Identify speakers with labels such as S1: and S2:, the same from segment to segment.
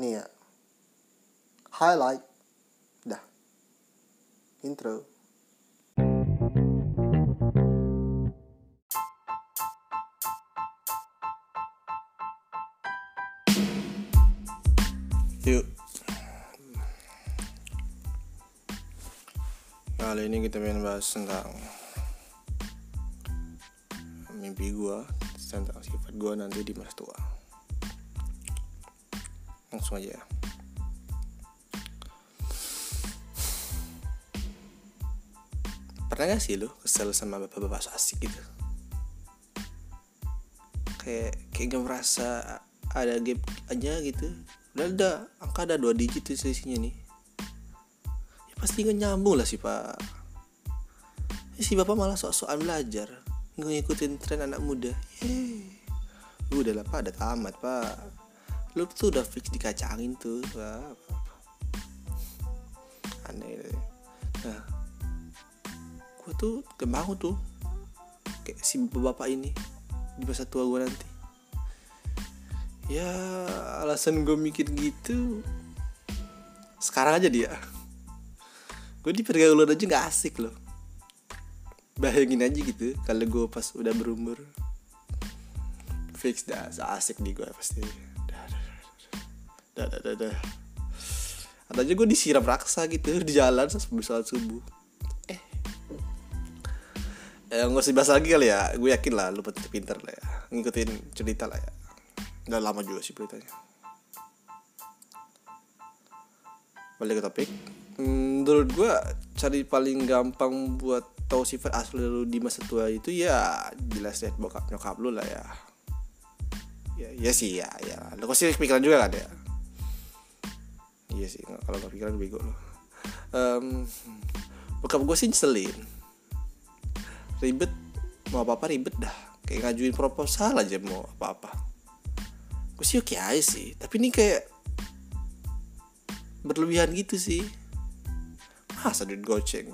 S1: nih ya. Highlight. Dah. Intro. Yuk. Kali ini kita main bahas tentang mimpi gua tentang sifat gua nanti di masa tua langsung aja ya. Pernah gak sih lu kesel sama bapak-bapak asik gitu? Kayak kayak gak merasa ada gap aja gitu. Udah ada angka ada dua digit tuh selisihnya nih. Ya pasti nggak nyambung lah sih pak. Ya, si bapak malah sok-sokan belajar nggak ngikutin tren anak muda. Yeay. udah lah pak ada tamat pak lu tuh udah fix dikacangin tuh pak aneh deh. nah gue tuh mau tuh. Kayak si bapak ini di masa tua gue nanti. Ya alasan gue mikir gitu sekarang aja dia. Gue di pergaulan aja nggak asik loh. Bayangin aja gitu kalau gue pas udah berumur fix dah asik di gue pasti dah dah dah dah. Atau aja gue disiram raksa gitu di jalan sebelum sholat subuh. Eh. Eh nggak usah bahas lagi kali ya. Gue yakin lah lu pinter lah ya. Ngikutin cerita lah ya. Udah lama juga sih beritanya. Balik ke topik. Menurut gue cari paling gampang buat tahu sifat asli lu di masa tua itu ya jelas lihat bokap nyokap lu lah ya. Ya ya sih ya ya. Lu pasti pikiran juga kan ya iya sih kalau gak pikiran bego lo um, bokap gue sih nyeselin. Ribet mau apa apa ribet dah. Kayak ngajuin proposal aja mau apa apa gue sih oke aja sih tapi ini kayak berlebihan gitu sih. Masa duit goceng?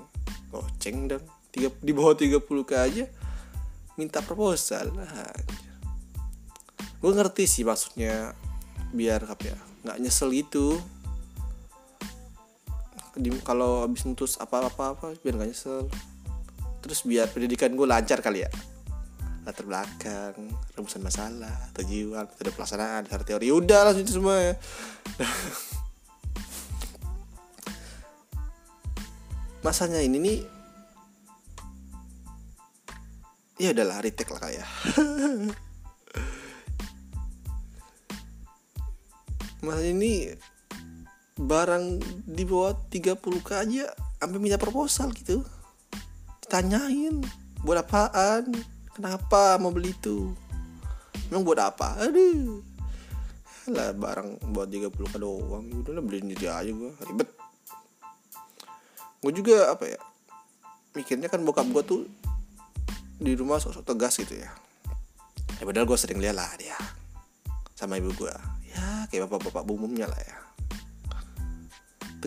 S1: Goceng dong. Tiga, di bawah 30 k aja minta proposal nah, gue ngerti sih maksudnya biar apa ya nggak nyesel gitu di kalau habis nutus apa-apa apa biar nggak nyesel. Terus biar pendidikan gue lancar kali ya. Latar belakang rumusan masalah tujuan metode pelaksanaan dasar teori. Udah langsung itu semua ya. Masanya ini nih ya udahlah retake lah kayak masa ini barang di bawah 30k aja sampai minta proposal gitu. Ditanyain buat apaan? Kenapa mau beli itu? Emang buat apa? Aduh. Lah barang buat 30k doang udah lah beliin dia aja gua ribet. Gue juga apa ya mikirnya kan bokap gue tuh di rumah sosok tegas gitu ya. Ya padahal gue sering lihat lah dia sama ibu gue ya kayak bapak-bapak umumnya lah ya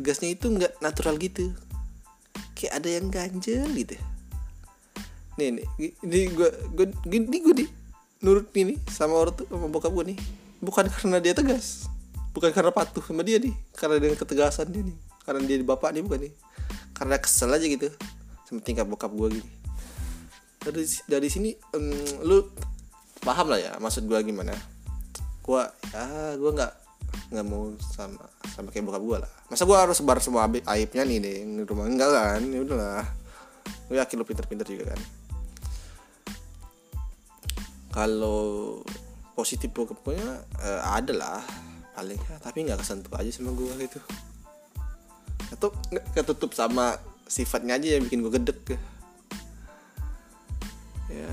S1: tegasnya itu nggak natural gitu. Kayak ada yang ganjel gitu. Nih nih ini gue gue gini gue nih nurut ini sama orang tuh sama bokap gue nih. Bukan karena dia tegas. Bukan karena patuh sama dia nih. Karena dengan ketegasan dia nih. Karena dia bapak nih bukan nih. Karena kesel aja gitu. Sama tingkah bokap gue gini. Dari dari sini um, lu paham lah ya maksud gue gimana. Gue ya gue nggak nggak mau sama sama kayak bokap gue lah. Masa gue harus sebar semua aibnya nih deh di rumah enggak kan? Ya udahlah. Gue yakin lu pinter-pinter juga kan. Kalau positif bokapnya uh, ada lah. Paling tapi nggak kesentuh aja sama gue gitu. Atau ketutup sama sifatnya aja yang bikin gue gedek ya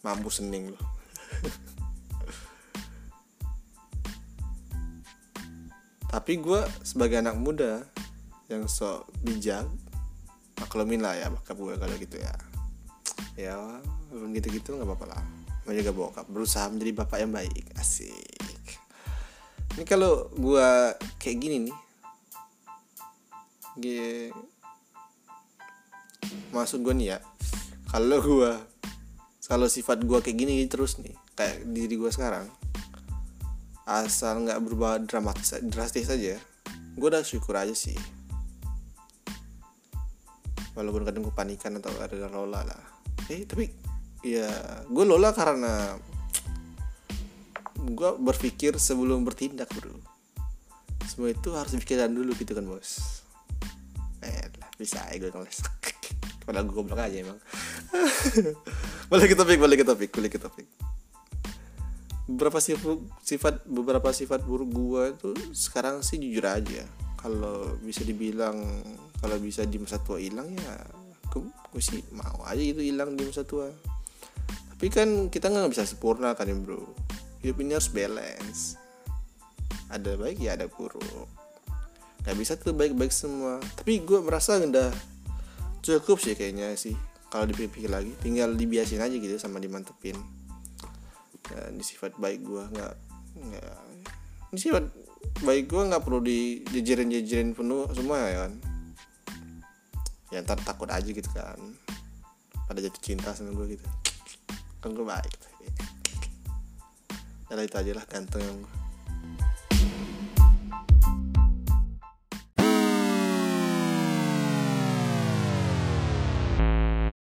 S1: mampu sening loh tapi gue sebagai anak muda yang sok bijak maklumin lah ya bakal gue kalau gitu ya. Ya gitu-gitu nggak apa-apa lah. Menjaga bokap berusaha menjadi bapak yang baik asik. Ini kalau gua kayak gini nih G maksud gue nih ya kalau gua kalau sifat gue kayak gini terus nih kayak diri gue sekarang asal nggak berubah dramatis drastis aja gue udah syukur aja sih. Walaupun kadang gue panikan atau ada lola lah. Eh tapi ya gue lola karena gue berpikir sebelum bertindak bro. Semua itu harus dipikirkan dulu gitu kan bos. Eh lah bisa ya gue ngeles. Padahal gue goblok aja emang balik ke topik balik ke topik balik ke topik. Beberapa sifat sifat beberapa sifat buruk gue itu sekarang sih jujur aja. Kalau bisa dibilang kalau bisa di masa tua hilang ya gue sih mau aja itu hilang di masa tua. Tapi kan kita nggak bisa sempurna kan ya bro. Hidup ini harus balance. Ada baik ya ada buruk. Nggak bisa tuh baik-baik semua. Tapi gue merasa udah cukup sih kayaknya sih kalau dipikir lagi tinggal dibiasin aja gitu sama dimantepin. Ya, ini sifat baik gue nggak nggak ini sifat baik gue nggak perlu dijejerin jejerin penuh semua ya kan? Ya ntar takut aja gitu kan. Pada jatuh cinta sama gue gitu. Kan gue baik ya itu aja lah ganteng. gue